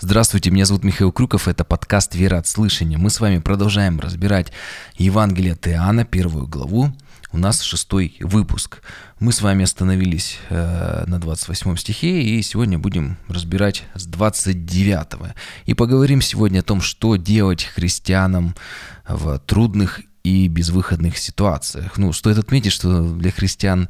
Здравствуйте, меня зовут Михаил Крюков, это подкаст «Вера от слышания». Мы с вами продолжаем разбирать Евангелие от Иоанна, первую главу. У нас шестой выпуск. Мы с вами остановились э, на 28 стихе, и сегодня будем разбирать с 29. И поговорим сегодня о том, что делать христианам в трудных и безвыходных ситуациях. Ну, стоит отметить, что для христиан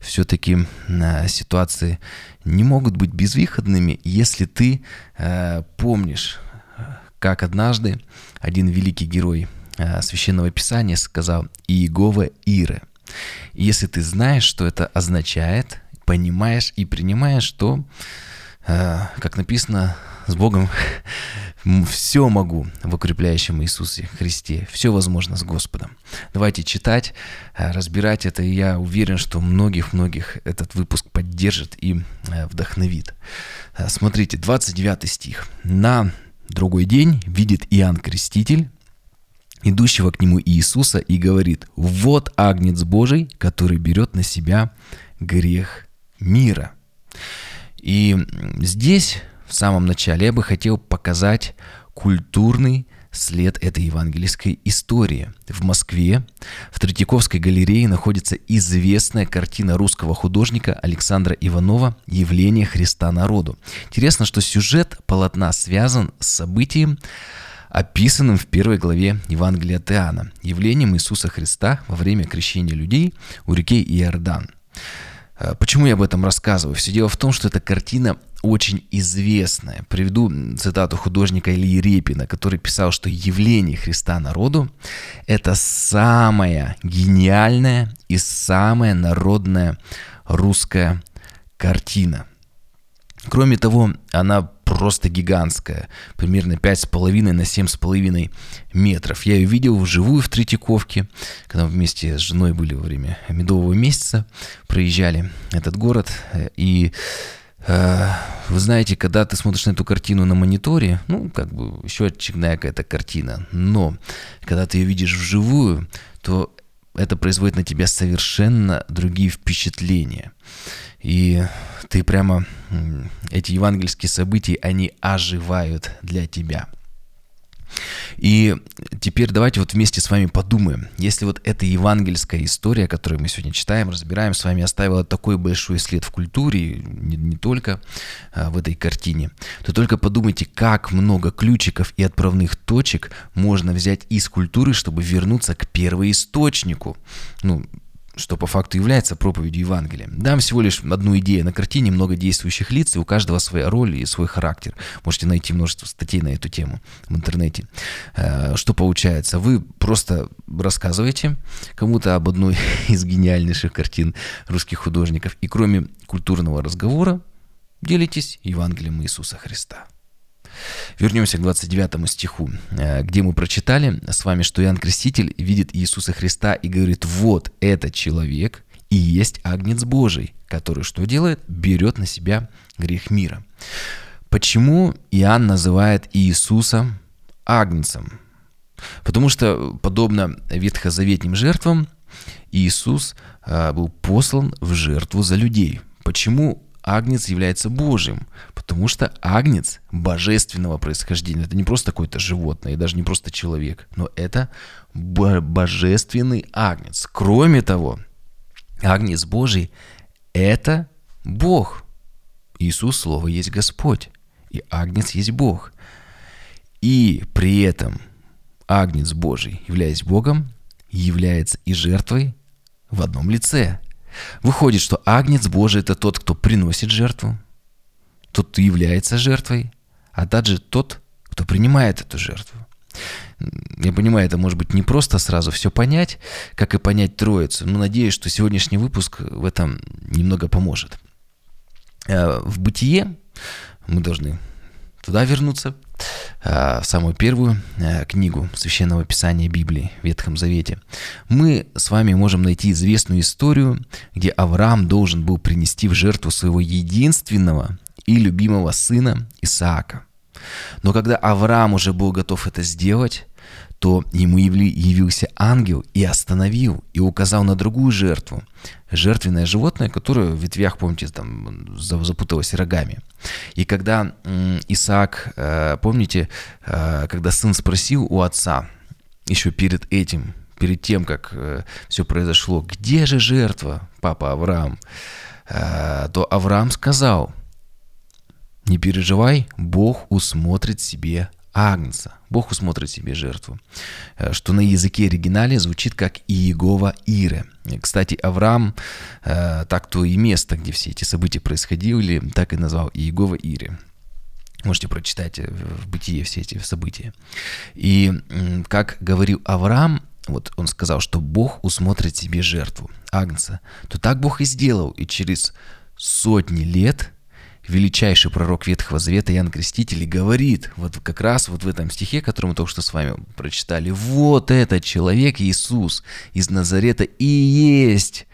все-таки э, ситуации не могут быть безвыходными, если ты э, помнишь, как однажды один великий герой э, священного писания сказал «Иегова Ире». И если ты знаешь, что это означает, понимаешь и принимаешь, то, как написано, с Богом все могу в укрепляющем Иисусе Христе. Все возможно с Господом. Давайте читать, э, разбирать это. И я уверен, что многих-многих этот выпуск поддержит и э, вдохновит. Смотрите, 29 стих. «На другой день видит Иоанн Креститель, идущего к нему Иисуса, и говорит, «Вот Агнец Божий, который берет на себя грех мира». И здесь в самом начале я бы хотел показать культурный след этой евангельской истории. В Москве в Третьяковской галерее находится известная картина русского художника Александра Иванова «Явление Христа народу». Интересно, что сюжет полотна связан с событием, описанным в первой главе Евангелия от Иоанна, явлением Иисуса Христа во время крещения людей у реки Иордан. Э, почему я об этом рассказываю? Все дело в том, что эта картина очень известная. Приведу цитату художника Ильи Репина, который писал, что явление Христа народу – это самая гениальная и самая народная русская картина. Кроме того, она просто гигантская, примерно 5,5 на 7,5 метров. Я ее видел вживую в Третьяковке, когда вместе с женой были во время медового месяца, проезжали этот город, и э, вы знаете, когда ты смотришь на эту картину на мониторе, ну, как бы еще очередная какая-то картина, но когда ты ее видишь вживую, то это производит на тебя совершенно другие впечатления. И ты прямо, эти евангельские события, они оживают для тебя. И теперь давайте вот вместе с вами подумаем, если вот эта евангельская история, которую мы сегодня читаем, разбираем с вами, оставила такой большой след в культуре, не, не только а, в этой картине, то только подумайте, как много ключиков и отправных точек можно взять из культуры, чтобы вернуться к первоисточнику. Ну, что по факту является проповедью Евангелия. Дам всего лишь одну идею. На картине много действующих лиц, и у каждого своя роль и свой характер. Можете найти множество статей на эту тему в интернете. Э, что получается? Вы просто рассказываете кому-то об одной из гениальнейших картин русских художников, и кроме культурного разговора делитесь Евангелием Иисуса Христа. Вернемся к 29 стиху, э, где мы прочитали с вами, что Иоанн Креститель видит Иисуса Христа и говорит, вот этот человек и есть Агнец Божий, который что делает? Берет на себя грех мира. Почему Иоанн называет Иисуса Агнцем? Потому что, подобно ветхозаветным жертвам, Иисус э, был послан в жертву за людей. Почему Агнец является Божьим, потому что Агнец божественного происхождения. Это не просто какое-то животное, и даже не просто человек, но это божественный Агнец. Кроме того, Агнец Божий – это Бог. Иисус Слово есть Господь, и Агнец есть Бог. И при этом Агнец Божий, являясь Богом, является и жертвой в одном лице – Выходит, что Агнец Божий – это тот, кто приносит жертву, тот, кто является жертвой, а также тот, кто принимает эту жертву. Я понимаю, это может быть не просто сразу все понять, как и понять Троицу, но надеюсь, что сегодняшний выпуск в этом немного поможет. Э, в бытие мы должны туда вернуться, самую первую э, книгу Священного Писания Библии в Ветхом Завете, мы с вами можем найти известную историю, где Авраам должен был принести в жертву своего единственного и любимого сына Исаака. Но когда Авраам уже был готов это сделать, то ему явился ангел и остановил, и указал на другую жертву. Жертвенное животное, которое в ветвях, помните, там запуталось рогами. И когда Исаак, э, помните, э, когда сын спросил у отца, еще перед этим, перед тем, как э, все произошло, где же жертва, папа Авраам, то Авраам сказал, не переживай, Бог усмотрит себе Агнца. Бог усмотрит себе жертву. Э, что на языке оригинале звучит как Иегова Ире. Кстати, Авраам э, так то и место, где все эти события происходили, так и назвал Иегова Ире. Можете прочитать э, в бытие все эти события. И как говорил Авраам, вот он сказал, что Бог усмотрит себе жертву, Агнца, то так Бог и сделал. И через сотни лет – величайший пророк Ветхого Завета Ян Креститель говорит, вот как раз вот в этом стихе, который мы только что с вами прочитали, вот этот человек Иисус из Назарета и есть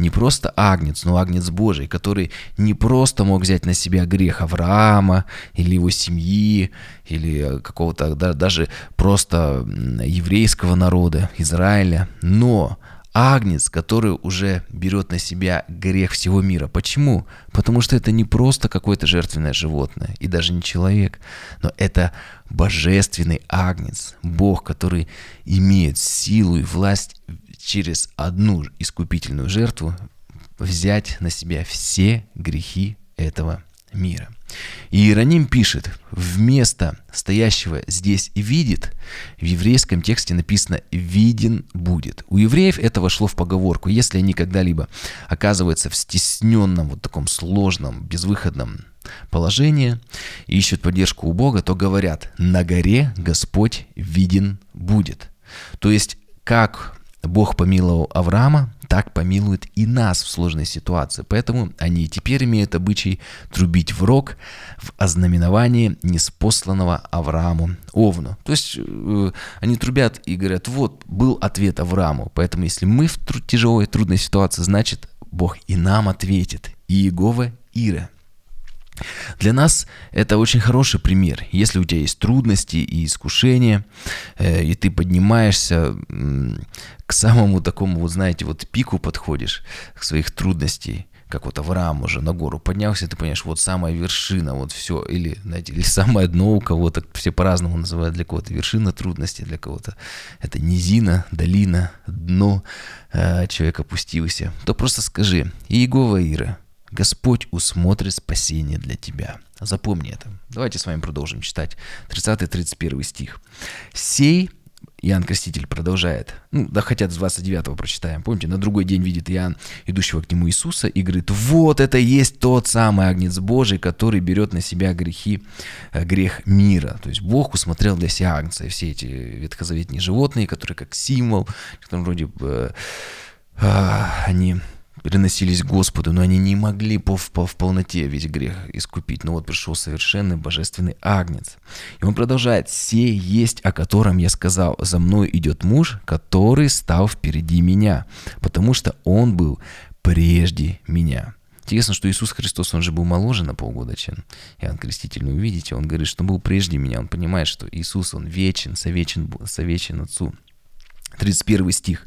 не просто агнец, но агнец Божий, который не просто мог взять на себя грех Авраама или его семьи, или какого-то да, даже просто еврейского народа, Израиля, но Агнец, который уже берет на себя грех всего мира. Почему? Потому что это не просто какое-то жертвенное животное и даже не человек, но это божественный агнец, Бог, который имеет силу и власть через одну искупительную жертву взять на себя все грехи этого мира. Иероним пишет, вместо стоящего здесь «видит», в еврейском тексте написано «виден будет». У евреев это вошло в поговорку. Если они когда-либо оказываются в стесненном, вот таком сложном, безвыходном положении ищут поддержку у Бога, то говорят «на горе Господь виден будет». То есть, как Бог помиловал Авраама, так помилует и нас в сложной ситуации. Поэтому они теперь имеют обычай трубить в рог в ознаменовании неспосланного Аврааму Овну. То есть э, они трубят и говорят, вот был ответ Аврааму. Поэтому если мы в тяжелой, трудной ситуации, значит Бог и нам ответит. И Иегова Ира. Для нас это очень хороший пример. Если у тебя есть трудности и искушения, э, и ты поднимаешься к самому такому, вот знаете, вот пику подходишь к своих трудностей, как вот Авраам уже на гору поднялся, ты понимаешь, вот самая вершина, вот все, или, знаете, или самое дно у кого-то, все по-разному называют, для кого-то. Вершина трудностей, для кого-то это низина, долина, дно, э, человек опустился, то просто скажи, Иегова Ира, Господь усмотрит спасение для тебя. Запомни это. Давайте с вами продолжим читать 30-31 стих. «Сей Иоанн Креститель продолжает, ну, да хотя с 29 прочитаем. Помните, на другой день видит Иоанн, идущего к нему Иисуса, и говорит, вот это есть тот самый Агнец Божий, который берет на себя грехи, э, грех мира. То есть Бог усмотрел для себя Агнца, и все эти ветхозаветные животные, которые как символ, которые вроде бы, э, они приносились Господу, но они не могли по, по, в полноте весь грех искупить. Но вот пришел совершенный божественный агнец. И он продолжает, «Сей есть, о котором я сказал, за мной идет муж, который стал впереди меня, потому что он был прежде меня». Интересно, что Иисус Христос, он же был моложе на полгода, чем Иоанн Креститель. Но увидите, он говорит, что он был прежде меня. Он понимает, что Иисус, он вечен, совечен, совечен Отцу. 31 стих.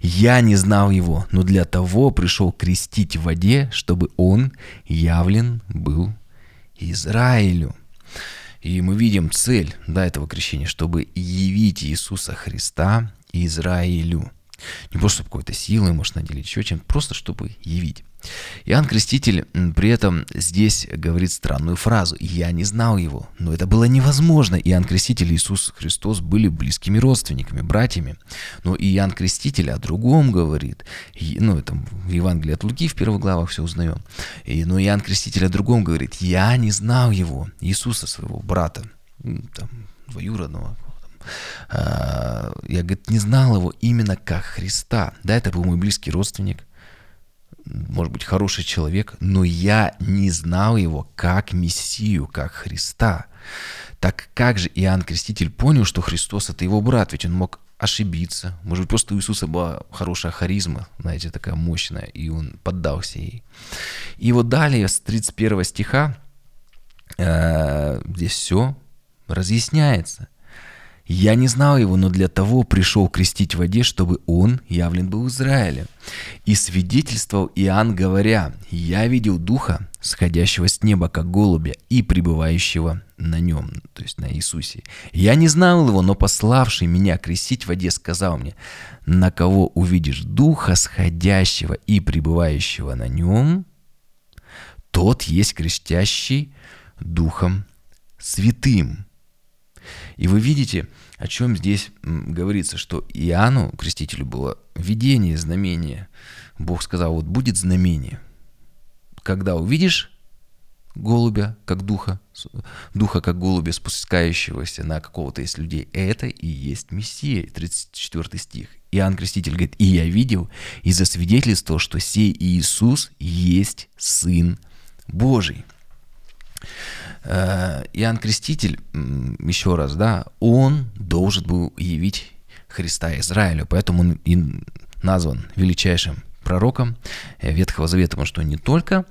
«Я не знал его, но для того пришел крестить в воде, чтобы он явлен был Израилю». И мы видим цель да, этого крещения, чтобы явить Иисуса Христа Израилю. Не просто чтобы какой-то силой, может, наделить еще чем просто чтобы явить. Иоанн Креститель при этом здесь говорит странную фразу «Я не знал его». Но это было невозможно. Иоанн Креститель и Иисус Христос были близкими родственниками, братьями. Но Иоанн Креститель о другом говорит. Ну, это в Евангелии от Луки в первых главах все узнаем. И, но Иоанн Креститель о другом говорит «Я не знал его, Иисуса, своего брата, там, двоюродного, я, говорит, не знал его именно как Христа. Да, это был мой близкий родственник, может быть, хороший человек, но я не знал его как Мессию, как Христа. Так как же Иоанн Креститель понял, что Христос это его брат? Ведь он мог ошибиться. Может быть, просто у Иисуса была хорошая харизма, знаете, такая мощная, и он поддался ей. И вот далее, с 31 стиха, э, здесь все разъясняется. Я не знал его, но для того пришел крестить в воде, чтобы он явлен был Израиле. И свидетельствовал Иоанн, говоря, «Я видел Духа, сходящего с неба, как голубя, и пребывающего на нем», то есть на Иисусе. «Я не знал его, но пославший меня крестить в воде сказал мне, на кого увидишь Духа, сходящего и пребывающего на нем, тот есть крестящий Духом Святым». И вы видите, о чем здесь говорится, что Иоанну, крестителю, было видение, знамение. Бог сказал, вот будет знамение. Когда увидишь голубя, как духа, духа как голубя, спускающегося на какого-то из людей, это и есть Мессия, 34 стих. Иоанн Креститель говорит, и я видел, и засвидетельствовал, что сей Иисус есть Сын Божий. Э, Иоанн Креститель, еще раз, да, он должен был явить Христа Израилю, поэтому он и назван величайшим пророком Ветхого Завета, потому что он не только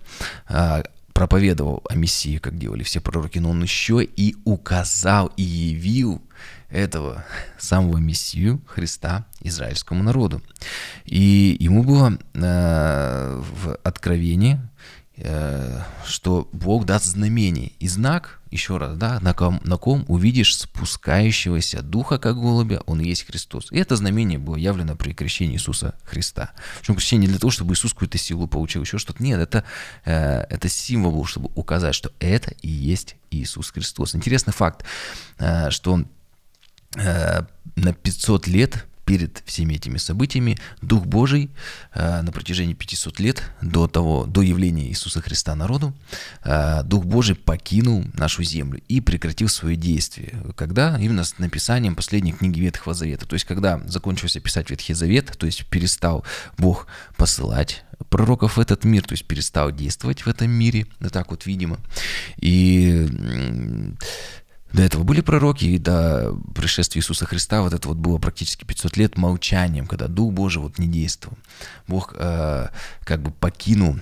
а, проповедовал о Мессии, как делали все пророки, но он еще и указал и явил этого самого Мессию Христа израильскому народу. И ему было э, в Откровении что Бог даст знамение. И знак, еще раз, да, на ком, на ком увидишь спускающегося духа, как голубя, он есть Христос. И это знамение было явлено при крещении Иисуса Христа. Причем крещение не для того, чтобы Иисус какую-то силу получил, еще что-то. Нет, это, э, это символ был, чтобы указать, что это и есть Иисус Христос. Интересный факт, э, что э, на 500 лет перед всеми этими событиями Дух Божий э, на протяжении 500 лет до того, до явления Иисуса Христа народу, э, Дух Божий покинул нашу землю и прекратил свое действие. Когда? Именно с написанием последней книги Ветхого Завета. То есть, когда закончился писать Ветхий Завет, то есть перестал Бог посылать пророков в этот мир, то есть перестал действовать в этом мире, да так вот видимо. И до этого были пророки, и до пришествия Иисуса Христа вот это вот было практически 500 лет молчанием, когда Дух Божий вот не действовал. Бог э, как бы покинул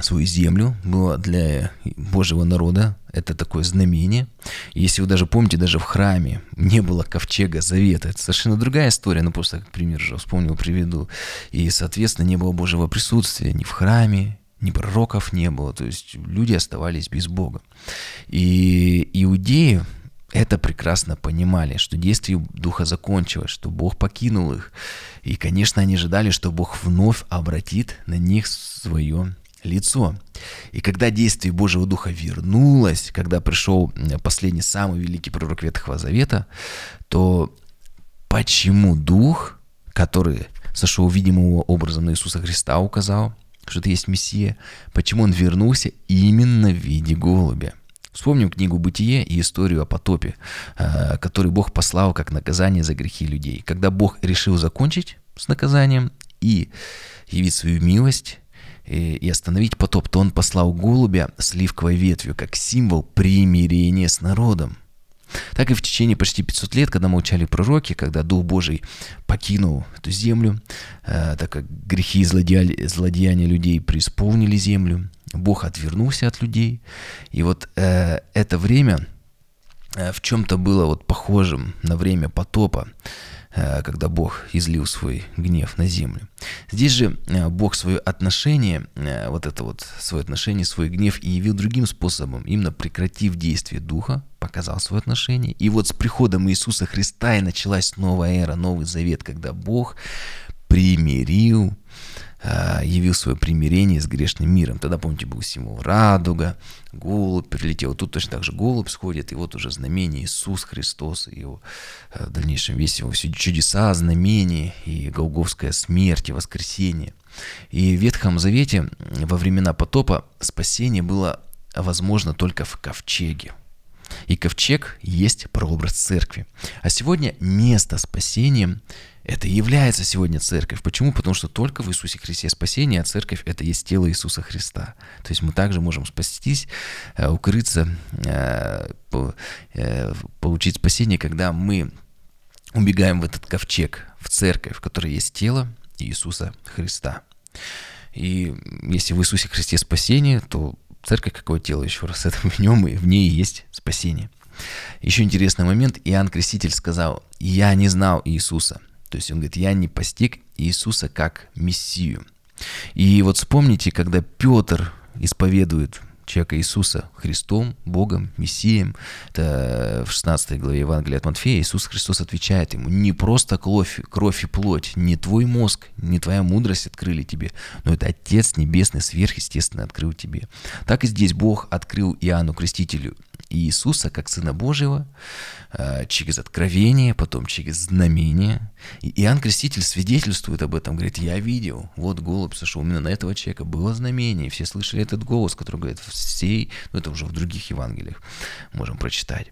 свою землю, было для Божьего народа, это такое знамение. Если вы даже помните, даже в храме не было ковчега завета. Это совершенно другая история, но просто как пример же вспомнил, приведу. И, соответственно, не было Божьего присутствия ни в храме, ни пророков не было, то есть люди оставались без Бога. И иудеи это прекрасно понимали, что действие Духа закончилось, что Бог покинул их. И, конечно, они ожидали, что Бог вновь обратит на них свое лицо. И когда действие Божьего Духа вернулось, когда пришел последний самый великий пророк Ветхого Завета, то почему Дух, который сошел видимого образом на Иисуса Христа, указал, что это есть Мессия, почему он вернулся именно в виде голубя. Вспомним книгу «Бытие» и историю о потопе, э, который Бог послал как наказание за грехи людей. Когда Бог решил закончить с наказанием и явить свою милость, и остановить потоп, то он послал голубя с ливковой ветвью, как символ примирения с народом. Так и в течение почти 500 лет, когда молчали пророки, когда Дух Божий покинул эту землю, э, так как грехи и злодеяния людей преисполнили землю, Бог отвернулся от людей. И вот э, это время э, в чем-то было вот похожим на время потопа. Э, когда Бог излил свой гнев на землю. Здесь же э, Бог свое отношение, э, вот это вот свое отношение, свой гнев и явил другим способом, именно прекратив действие Духа, показал свое отношение. И вот с приходом Иисуса Христа и началась новая эра, новый завет, когда Бог примирил явил свое примирение с грешным миром. Тогда, помните, был символ радуга, голубь прилетел. Тут точно так же голубь сходит, и вот уже знамение Иисус Христос, и его, э, в дальнейшем весь его все чудеса, знамения, и голговская смерть, и воскресение. И в Ветхом Завете во времена потопа спасение было возможно только в ковчеге. И ковчег есть прообраз церкви. А сегодня место спасения это является сегодня церковь. Почему? Потому что только в Иисусе Христе спасение, а церковь – это есть тело Иисуса Христа. То есть мы также можем спастись, э, укрыться, э, э, получить спасение, когда мы убегаем в этот ковчег, в церковь, в которой есть тело Иисуса Христа. И если в Иисусе Христе спасение, то церковь какое тело еще раз, это в нем и в ней есть спасение. Еще интересный момент. Иоанн Креститель сказал, я не знал Иисуса. То есть он говорит, я не постиг Иисуса как Мессию. И вот вспомните, когда Петр исповедует человека Иисуса Христом, Богом, Мессием. Это в 16 главе Евангелия от Матфея Иисус Христос отвечает ему, не просто кровь, кровь и плоть, не твой мозг, не твоя мудрость открыли тебе, но это Отец Небесный, сверхъестественно открыл тебе. Так и здесь Бог открыл Иоанну Крестителю Иисуса как Сына Божьего, э, через откровение, потом через знамение. И Иоанн Креститель свидетельствует об этом, говорит, я видел, вот голубь сошел, именно на этого человека было знамение, все слышали этот голос, который говорит, всей, ну это уже в других Евангелиях можем прочитать.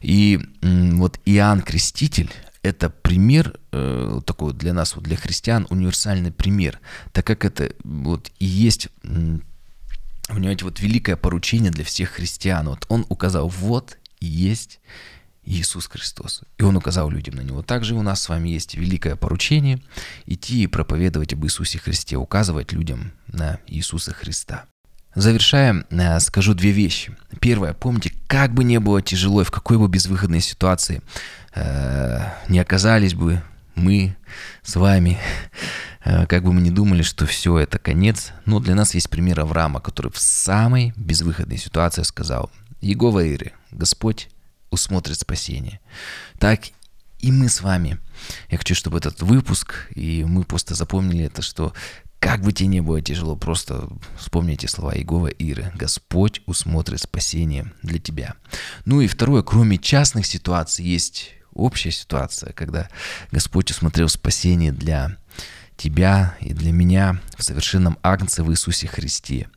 И вот Иоанн Креститель, это пример э, такой для нас, вот для христиан, универсальный пример, так как это вот и есть понимаете, вот великое поручение для всех христиан. Вот он указал, вот есть Иисус Христос. И Он указал людям на Него. Также у нас с вами есть великое поручение идти и проповедовать об Иисусе Христе, указывать людям на Иисуса Христа. Завершая, э, скажу две вещи. Первое, помните, как бы не было тяжело, в какой бы безвыходной ситуации э, не оказались бы мы с вами, как бы мы ни думали, что все это конец, но для нас есть пример Авраама, который в самой безвыходной ситуации сказал, Егова Иры, Господь усмотрит спасение. Так и мы с вами. Я хочу, чтобы этот выпуск, и мы просто запомнили это, что как бы тебе не было тяжело, просто вспомните слова Иегова Иры. Господь усмотрит спасение для тебя. Ну и второе, кроме частных ситуаций, есть общая ситуация, когда Господь усмотрел спасение для тебя и для меня в совершенном агнце в Иисусе Христе.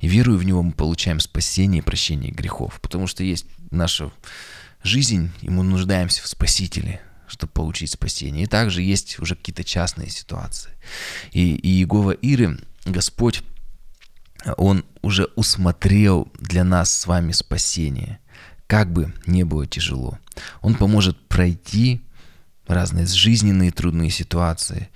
И веруя в Него, мы получаем спасение и прощение грехов, потому что есть наша жизнь, и мы нуждаемся в Спасителе, чтобы получить спасение. И также есть уже какие-то частные ситуации. И, и Иегова Иры, Господь, Он уже усмотрел для нас с вами спасение – как бы не было тяжело. Он поможет пройти разные жизненные трудные ситуации.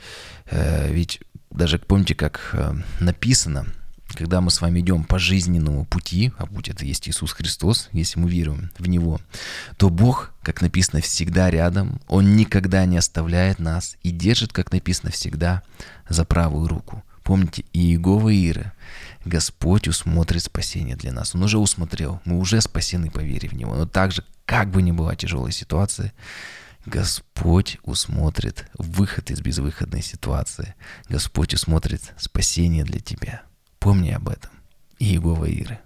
Э, ведь даже помните, как э, написано, когда мы с вами идем по жизненному пути, а путь это есть Иисус Христос, если мы веруем в Него, то Бог, как написано, всегда рядом, Он никогда не оставляет нас и держит, как написано, всегда за правую руку. Помните, Иегова Ира, Господь усмотрит спасение для нас. Он уже усмотрел, мы уже спасены по вере в Него. Но также, как бы ни была тяжелая ситуация, Господь усмотрит выход из безвыходной ситуации. Господь усмотрит спасение для тебя. Помни об этом. И Иегова Иры.